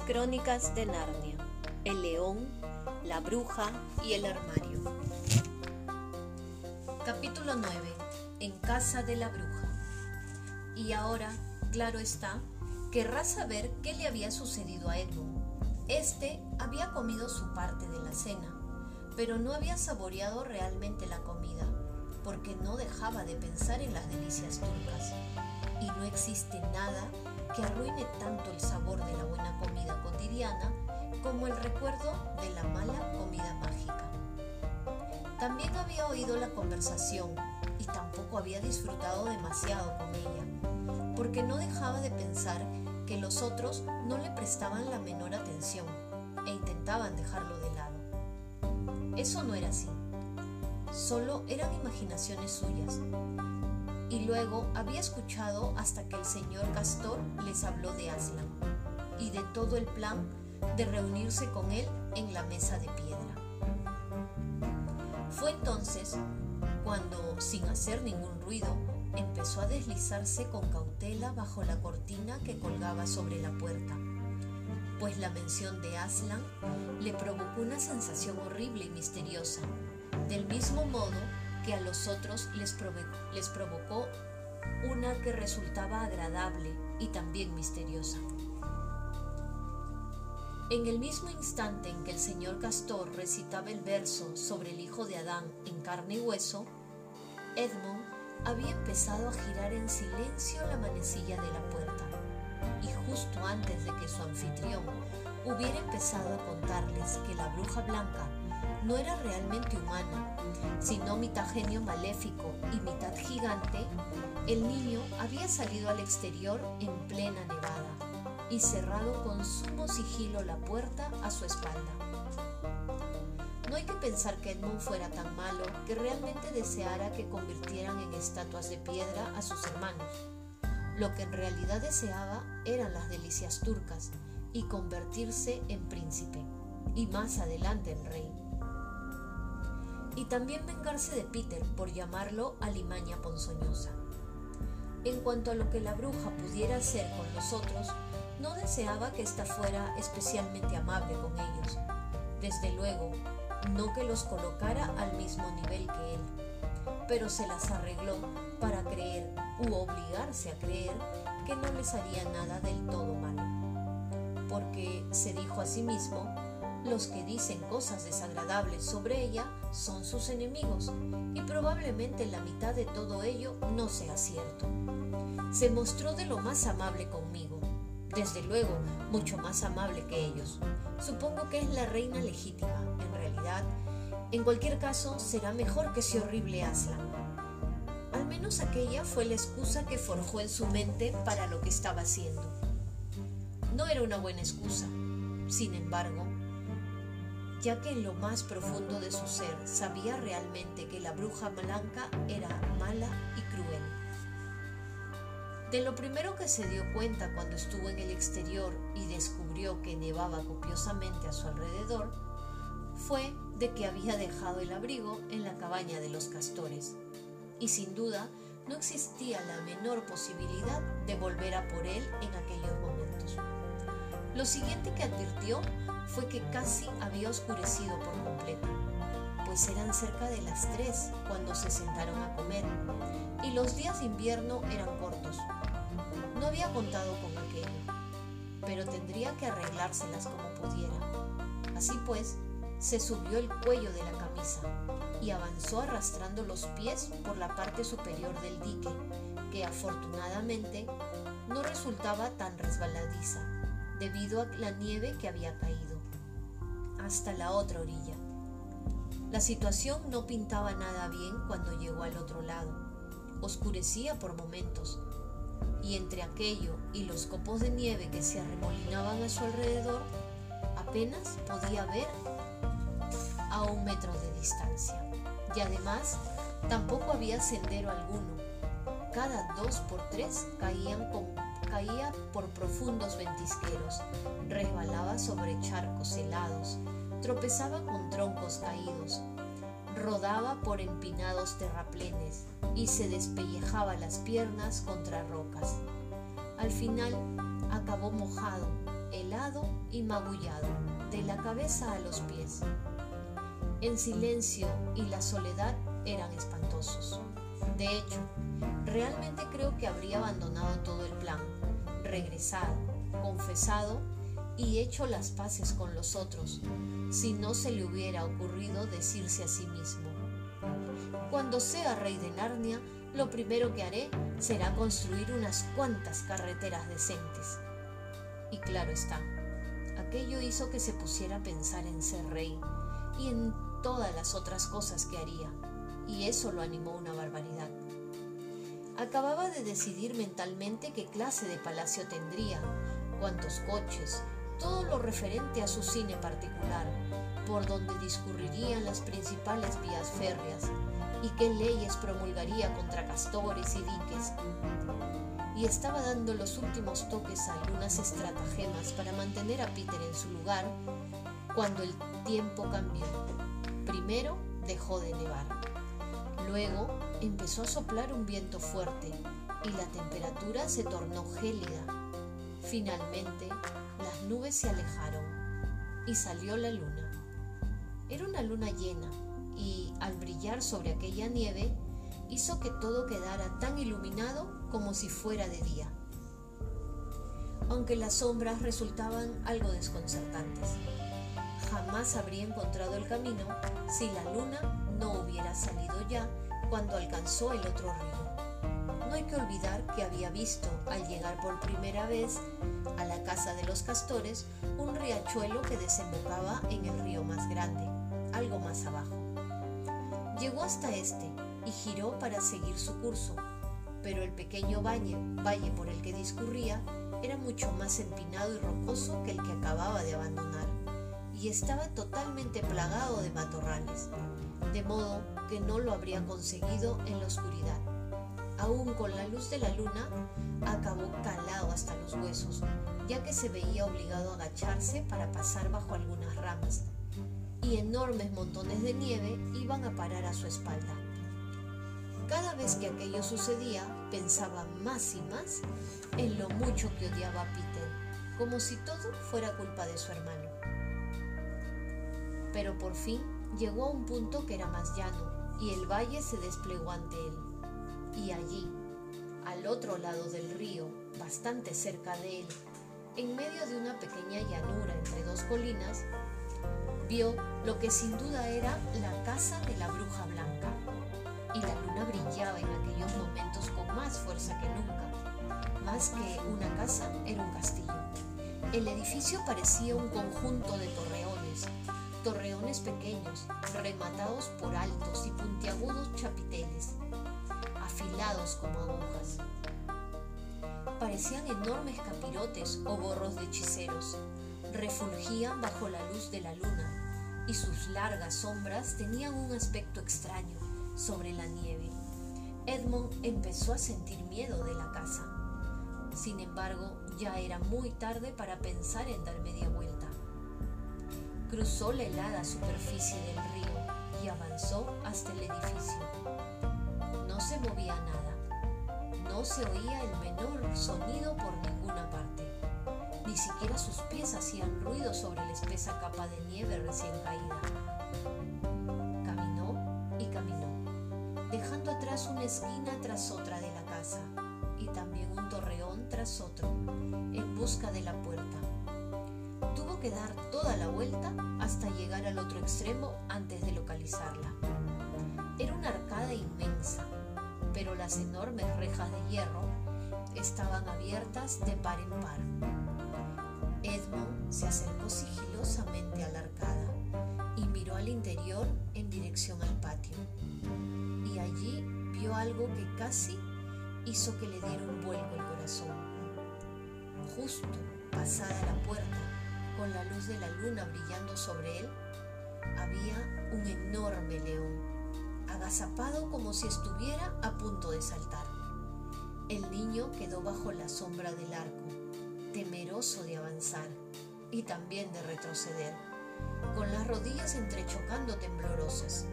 Crónicas de Narnia, El León, la Bruja y el Armario. Capítulo 9. En casa de la bruja. Y ahora, claro está, querrá saber qué le había sucedido a Edmund. Este había comido su parte de la cena, pero no había saboreado realmente la comida, porque no dejaba de pensar en las delicias turcas. Y no existe nada que arruine tanto el sabor de la buena comida cotidiana como el recuerdo de la mala comida mágica. También había oído la conversación y tampoco había disfrutado demasiado con ella, porque no dejaba de pensar que los otros no le prestaban la menor atención e intentaban dejarlo de lado. Eso no era así, solo eran imaginaciones suyas y luego había escuchado hasta que el señor Castor les habló de Aslan y de todo el plan de reunirse con él en la mesa de piedra. Fue entonces cuando, sin hacer ningún ruido, empezó a deslizarse con cautela bajo la cortina que colgaba sobre la puerta, pues la mención de Aslan le provocó una sensación horrible y misteriosa, del mismo modo que a los otros les, les provocó una que resultaba agradable y también misteriosa. En el mismo instante en que el señor Castor recitaba el verso sobre el hijo de Adán en carne y hueso, Edmund había empezado a girar en silencio la manecilla de la puerta, y justo antes de que su anfitrión hubiera empezado a contarles que la bruja blanca no era realmente humana, sino mitad genio maléfico y mitad gigante, el niño había salido al exterior en plena nevada y cerrado con sumo sigilo la puerta a su espalda. No hay que pensar que Edmund fuera tan malo que realmente deseara que convirtieran en estatuas de piedra a sus hermanos. Lo que en realidad deseaba eran las delicias turcas y convertirse en príncipe, y más adelante en rey y también vengarse de Peter por llamarlo alimaña ponzoñosa. En cuanto a lo que la bruja pudiera hacer con los otros, no deseaba que ésta fuera especialmente amable con ellos. Desde luego, no que los colocara al mismo nivel que él, pero se las arregló para creer u obligarse a creer que no les haría nada del todo malo. Porque se dijo a sí mismo los que dicen cosas desagradables sobre ella son sus enemigos y probablemente la mitad de todo ello no sea cierto. Se mostró de lo más amable conmigo, desde luego mucho más amable que ellos. Supongo que es la reina legítima, en realidad. En cualquier caso, será mejor que ese horrible Aslan. Al menos aquella fue la excusa que forjó en su mente para lo que estaba haciendo. No era una buena excusa. Sin embargo, ya que en lo más profundo de su ser sabía realmente que la bruja blanca era mala y cruel. De lo primero que se dio cuenta cuando estuvo en el exterior y descubrió que nevaba copiosamente a su alrededor, fue de que había dejado el abrigo en la cabaña de los castores, y sin duda no existía la menor posibilidad de volver a por él en aquellos momentos. Lo siguiente que advirtió fue que casi había oscurecido por completo, pues eran cerca de las tres cuando se sentaron a comer y los días de invierno eran cortos. No había contado con aquello, pero tendría que arreglárselas como pudiera. Así pues, se subió el cuello de la camisa y avanzó arrastrando los pies por la parte superior del dique, que afortunadamente no resultaba tan resbaladiza debido a la nieve que había caído hasta la otra orilla. La situación no pintaba nada bien cuando llegó al otro lado. Oscurecía por momentos, y entre aquello y los copos de nieve que se arremolinaban a su alrededor, apenas podía ver a un metro de distancia. Y además, tampoco había sendero alguno. Cada dos por tres caían con, caía por profundos ventisqueros, resbalaba sobre charcos helados, tropezaba con troncos caídos, rodaba por empinados terraplenes y se despellejaba las piernas contra rocas. Al final acabó mojado, helado y magullado, de la cabeza a los pies. En silencio y la soledad eran espantosos. De hecho, realmente creo que habría abandonado todo el plan, regresado, confesado y hecho las paces con los otros, si no se le hubiera ocurrido decirse a sí mismo. Cuando sea rey de Narnia, lo primero que haré será construir unas cuantas carreteras decentes. Y claro está, aquello hizo que se pusiera a pensar en ser rey y en todas las otras cosas que haría, y eso lo animó una barbaridad. Acababa de decidir mentalmente qué clase de palacio tendría, cuántos coches, todo lo referente a su cine particular, por donde discurrirían las principales vías férreas y qué leyes promulgaría contra castores y diques. Y estaba dando los últimos toques a algunas estratagemas para mantener a Peter en su lugar cuando el tiempo cambió. Primero dejó de nevar. Luego empezó a soplar un viento fuerte y la temperatura se tornó gélida. Finalmente, las nubes se alejaron y salió la luna. Era una luna llena y al brillar sobre aquella nieve hizo que todo quedara tan iluminado como si fuera de día, aunque las sombras resultaban algo desconcertantes. Jamás habría encontrado el camino si la luna no hubiera salido ya cuando alcanzó el otro río. No hay que olvidar que había visto, al llegar por primera vez a la casa de los castores, un riachuelo que desembocaba en el río más grande, algo más abajo. Llegó hasta este y giró para seguir su curso, pero el pequeño valle, valle por el que discurría era mucho más empinado y rocoso que el que acababa de abandonar, y estaba totalmente plagado de matorrales, de modo que no lo habría conseguido en la oscuridad. Aún con la luz de la luna, acabó calado hasta los huesos, ya que se veía obligado a agacharse para pasar bajo algunas ramas, y enormes montones de nieve iban a parar a su espalda. Cada vez que aquello sucedía, pensaba más y más en lo mucho que odiaba a Peter, como si todo fuera culpa de su hermano. Pero por fin llegó a un punto que era más llano y el valle se desplegó ante él. Y allí, al otro lado del río, bastante cerca de él, en medio de una pequeña llanura entre dos colinas, vio lo que sin duda era la casa de la bruja blanca. Y la luna brillaba en aquellos momentos con más fuerza que nunca. Más que una casa, era un castillo. El edificio parecía un conjunto de torreones, torreones pequeños, rematados por altos y puntiagudos chapiteles, afilados como agujas. Parecían enormes capirotes o gorros de hechiceros. Refulgían bajo la luz de la luna y sus largas sombras tenían un aspecto extraño sobre la nieve. Edmond empezó a sentir miedo de la casa. Sin embargo, ya era muy tarde para pensar en dar media vuelta. Cruzó la helada superficie del río y avanzó hasta el edificio. No se movía nada. No se oía el menor sonido por ninguna parte. Ni siquiera sus pies hacían ruido sobre la espesa capa de nieve recién caída. Caminó y caminó, dejando atrás una esquina tras otra de la casa y también un torreón tras otro, en busca de la puerta. Dar toda la vuelta hasta llegar al otro extremo antes de localizarla. Era una arcada inmensa, pero las enormes rejas de hierro estaban abiertas de par en par. Edmund se acercó sigilosamente a la arcada y miró al interior en dirección al patio. Y allí vio algo que casi hizo que le diera un vuelco el corazón. Justo pasada la puerta, con la luz de la luna brillando sobre él, había un enorme león, agazapado como si estuviera a punto de saltar. El niño quedó bajo la sombra del arco temeroso de avanzar y también de retroceder, con las rodillas entrechocando temblorosas.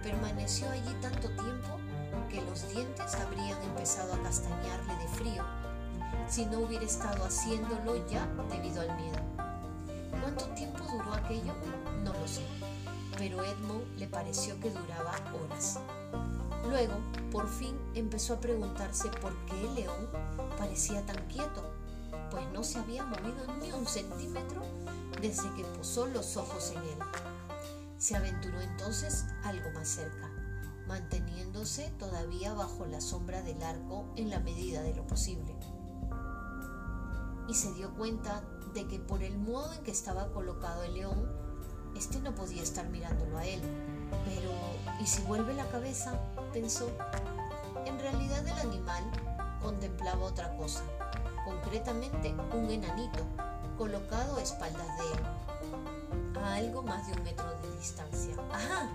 Permaneció allí tanto tiempo que los dientes habrían empezado a castañarle de frío si no hubiera estado haciéndolo ya debido al miedo. ¿Cuánto tiempo duró aquello? No lo sé, pero Edmond le pareció que duraba horas. Luego, por fin, empezó a preguntarse por qué el león parecía tan quieto, pues no se había movido ni un centímetro desde que posó los ojos en él. Se aventuró entonces algo más cerca, manteniéndose todavía bajo la sombra del arco en la medida de lo posible. Y se dio cuenta de que por el modo en que estaba colocado el león, este no podía estar mirándolo a él. Pero, ¿y si vuelve la cabeza? pensó. En realidad el animal contemplaba otra cosa, concretamente un enanito colocado a espaldas de él, a algo más de un metro de distancia. ¡Ajá!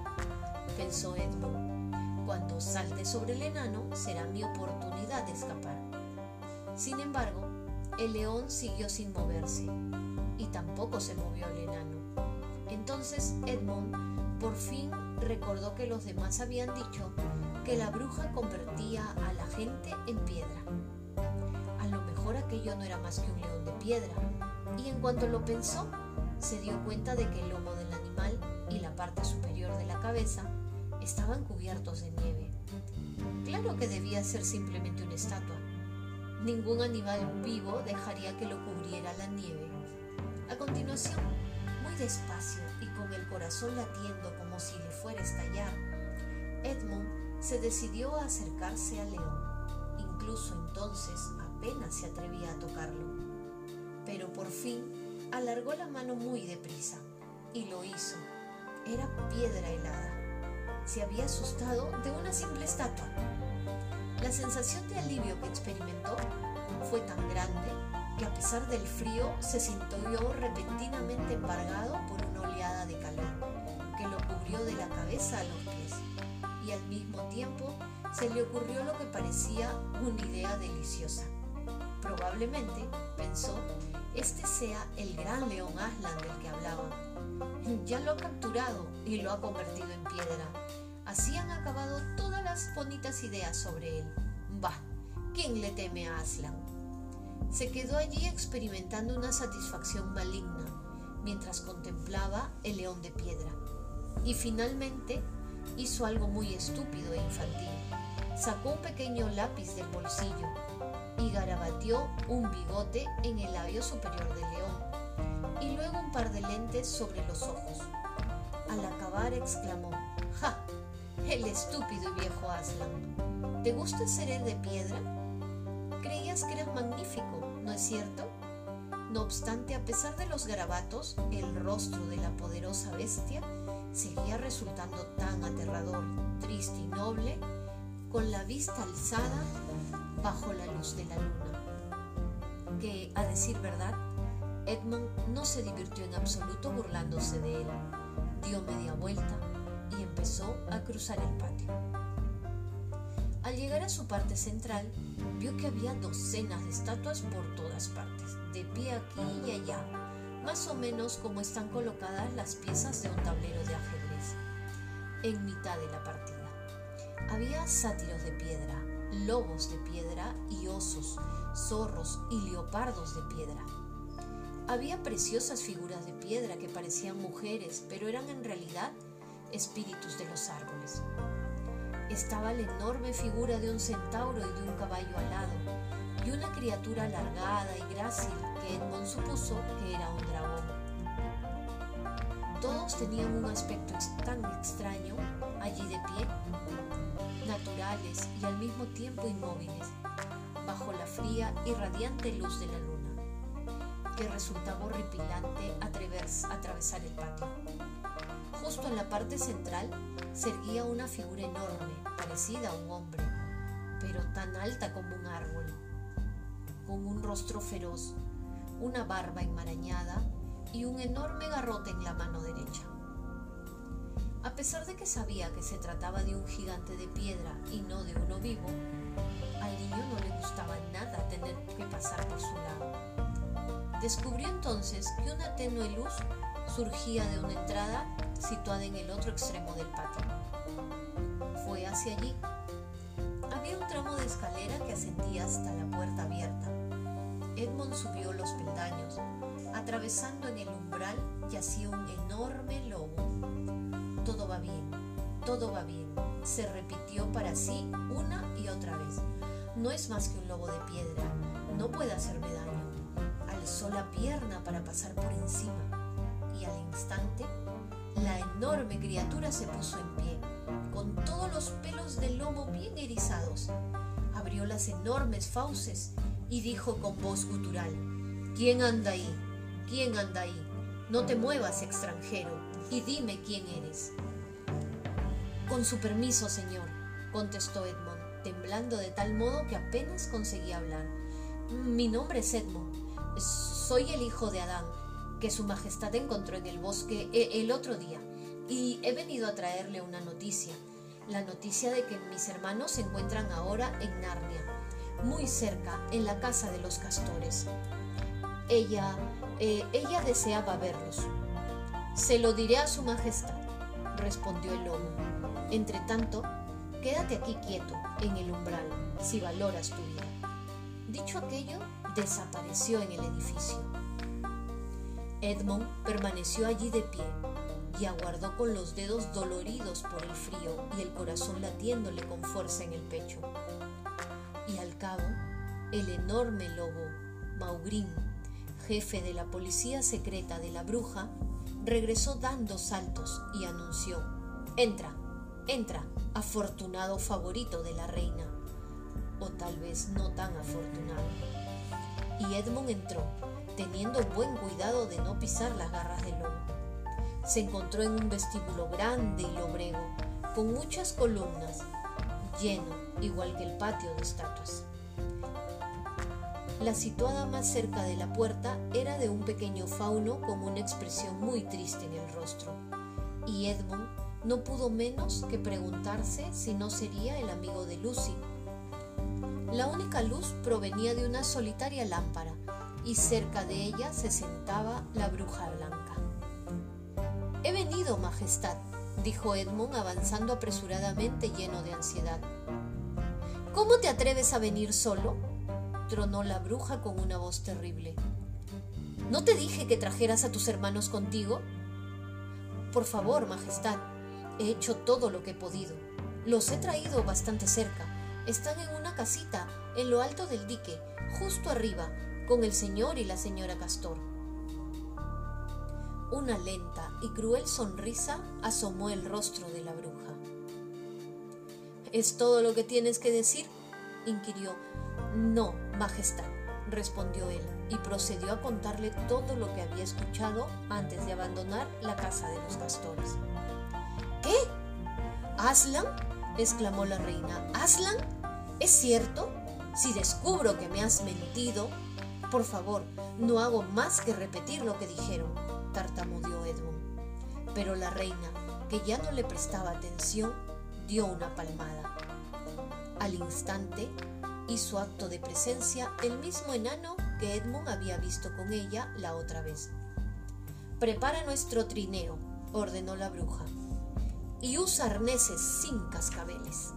pensó Edmund. Cuando salte sobre el enano será mi oportunidad de escapar. Sin embargo, el león siguió sin moverse y tampoco se movió el enano. Entonces Edmund por fin recordó que los demás habían dicho que la bruja convertía a la gente en piedra. A lo mejor aquello no era más que un león de piedra, y en cuanto lo pensó, se dio cuenta de que el lomo del animal y la parte superior de la cabeza estaban cubiertos de nieve. Claro que debía ser simplemente una estatua. Ningún animal vivo dejaría que lo cubriera la nieve. A continuación, muy despacio y con el corazón latiendo como si le fuera a estallar, Edmund se decidió a acercarse al león. Incluso entonces apenas se atrevía a tocarlo. Pero por fin alargó la mano muy deprisa y lo hizo. Era piedra helada. Se había asustado de una simple estatua. La sensación de alivio que experimentó fue tan grande que a pesar del frío se sintió repentinamente embargado por una oleada de calor que lo cubrió de la cabeza a los pies y al mismo tiempo se le ocurrió lo que parecía una idea deliciosa. Probablemente, pensó, este sea el gran león Aslan del que hablaban. Ya lo ha capturado y lo ha convertido en piedra. Así han acabado todas las bonitas ideas sobre él. Bah, ¿quién le teme a Aslan? Se quedó allí experimentando una satisfacción maligna mientras contemplaba el león de piedra. Y finalmente hizo algo muy estúpido e infantil. Sacó un pequeño lápiz del bolsillo y garabateó un bigote en el labio superior del león y luego un par de lentes sobre los ojos. Al acabar exclamó, ¡Ja! El estúpido y viejo Aslan. ¿Te gusta ser el de piedra? Creías que eras magnífico, ¿no es cierto? No obstante, a pesar de los garabatos, el rostro de la poderosa bestia seguía resultando tan aterrador, triste y noble, con la vista alzada bajo la luz de la luna. Que, a decir verdad, Edmund no se divirtió en absoluto burlándose de él. Dio media vuelta y empezó a cruzar el patio. Al llegar a su parte central, vio que había docenas de estatuas por todas partes, de pie aquí y allá, más o menos como están colocadas las piezas de un tablero de ajedrez. En mitad de la partida había sátiros de piedra, lobos de piedra y osos, zorros y leopardos de piedra. Había preciosas figuras de piedra que parecían mujeres, pero eran en realidad espíritus de los árboles. Estaba la enorme figura de un centauro y de un caballo alado, y una criatura alargada y grácil que Edmond supuso que era un dragón. Todos tenían un aspecto tan extraño allí de pie naturales y al mismo tiempo inmóviles, bajo la fría y radiante luz de la luna, que resultaba horripilante atravesar el patio. Justo en la parte central se erguía una figura enorme, parecida a un hombre, pero tan alta como un árbol, con un rostro feroz, una barba enmarañada y un enorme garrote en la mano derecha. A pesar de que sabía que se trataba de un gigante de piedra y no de uno vivo, al niño no le gustaba nada tener que pasar por su lado. Descubrió entonces que una tenue luz surgía de una entrada situada en el otro extremo del patio. Fue hacia allí. Había un tramo de escalera que ascendía hasta la puerta abierta, Edmond subió los peldaños. Atravesando en el umbral yacía un enorme lobo. Todo va bien, todo va bien, se repitió para sí una y otra vez. No es más que un lobo de piedra, no puede hacerme daño. Alzó la pierna para pasar por encima y al instante la enorme criatura se puso en pie, con todos los pelos del lomo bien erizados. Abrió las enormes fauces y dijo con voz gutural, ¿Quién anda ahí? ¿Quién anda ahí? No te muevas, extranjero, y dime quién eres. Con su permiso, señor, contestó Edmond, temblando de tal modo que apenas conseguía hablar. Mi nombre es Edmond. Soy el hijo de Adán, que su majestad encontró en el bosque e, el otro día, y he venido a traerle una noticia, la noticia de que mis hermanos se encuentran ahora en Narnia, muy cerca, en la casa de los castores. Ella, eh, ella deseaba verlos. Se lo diré a su majestad, respondió el lobo. Entre tanto, quédate aquí quieto, en el umbral, si valoras tu vida. Dicho aquello, desapareció en el edificio. Edmond permaneció allí de pie y aguardó con los dedos doloridos por el frío y el corazón latiéndole con fuerza en el pecho. Y al cabo, el enorme lobo, Maugrim, jefe de la policía secreta de la bruja, regresó dando saltos y anunció, Entra, Entra, afortunado favorito de la reina, o tal vez no tan afortunado. Y Edmund entró, teniendo buen cuidado de no pisar las garras del lobo. Se encontró en un vestíbulo grande y lobrego, con muchas columnas, lleno, igual que el patio de estatuas. La situada más cerca de la puerta era de un pequeño fauno con una expresión muy triste en el rostro, y Edmund no pudo menos que preguntarse si no sería el amigo de Lucy. La única luz provenía de una solitaria lámpara y cerca de ella se sentaba la bruja blanca. He venido, Majestad, dijo Edmund avanzando apresuradamente lleno de ansiedad. ¿Cómo te atreves a venir solo? tronó la bruja con una voz terrible. ¿No te dije que trajeras a tus hermanos contigo? Por favor, Majestad, He hecho todo lo que he podido. Los he traído bastante cerca. Están en una casita, en lo alto del dique, justo arriba, con el señor y la señora Castor. Una lenta y cruel sonrisa asomó el rostro de la bruja. ¿Es todo lo que tienes que decir? inquirió. No, Majestad, respondió él, y procedió a contarle todo lo que había escuchado antes de abandonar la casa de los castores. ¿Qué? ¿Aslan? exclamó la reina. ¿Aslan? ¿Es cierto? Si descubro que me has mentido, por favor, no hago más que repetir lo que dijeron, tartamudeó Edmund. Pero la reina, que ya no le prestaba atención, dio una palmada. Al instante, hizo acto de presencia el mismo enano que Edmund había visto con ella la otra vez. Prepara nuestro trineo, ordenó la bruja y usa arneses sin cascabeles.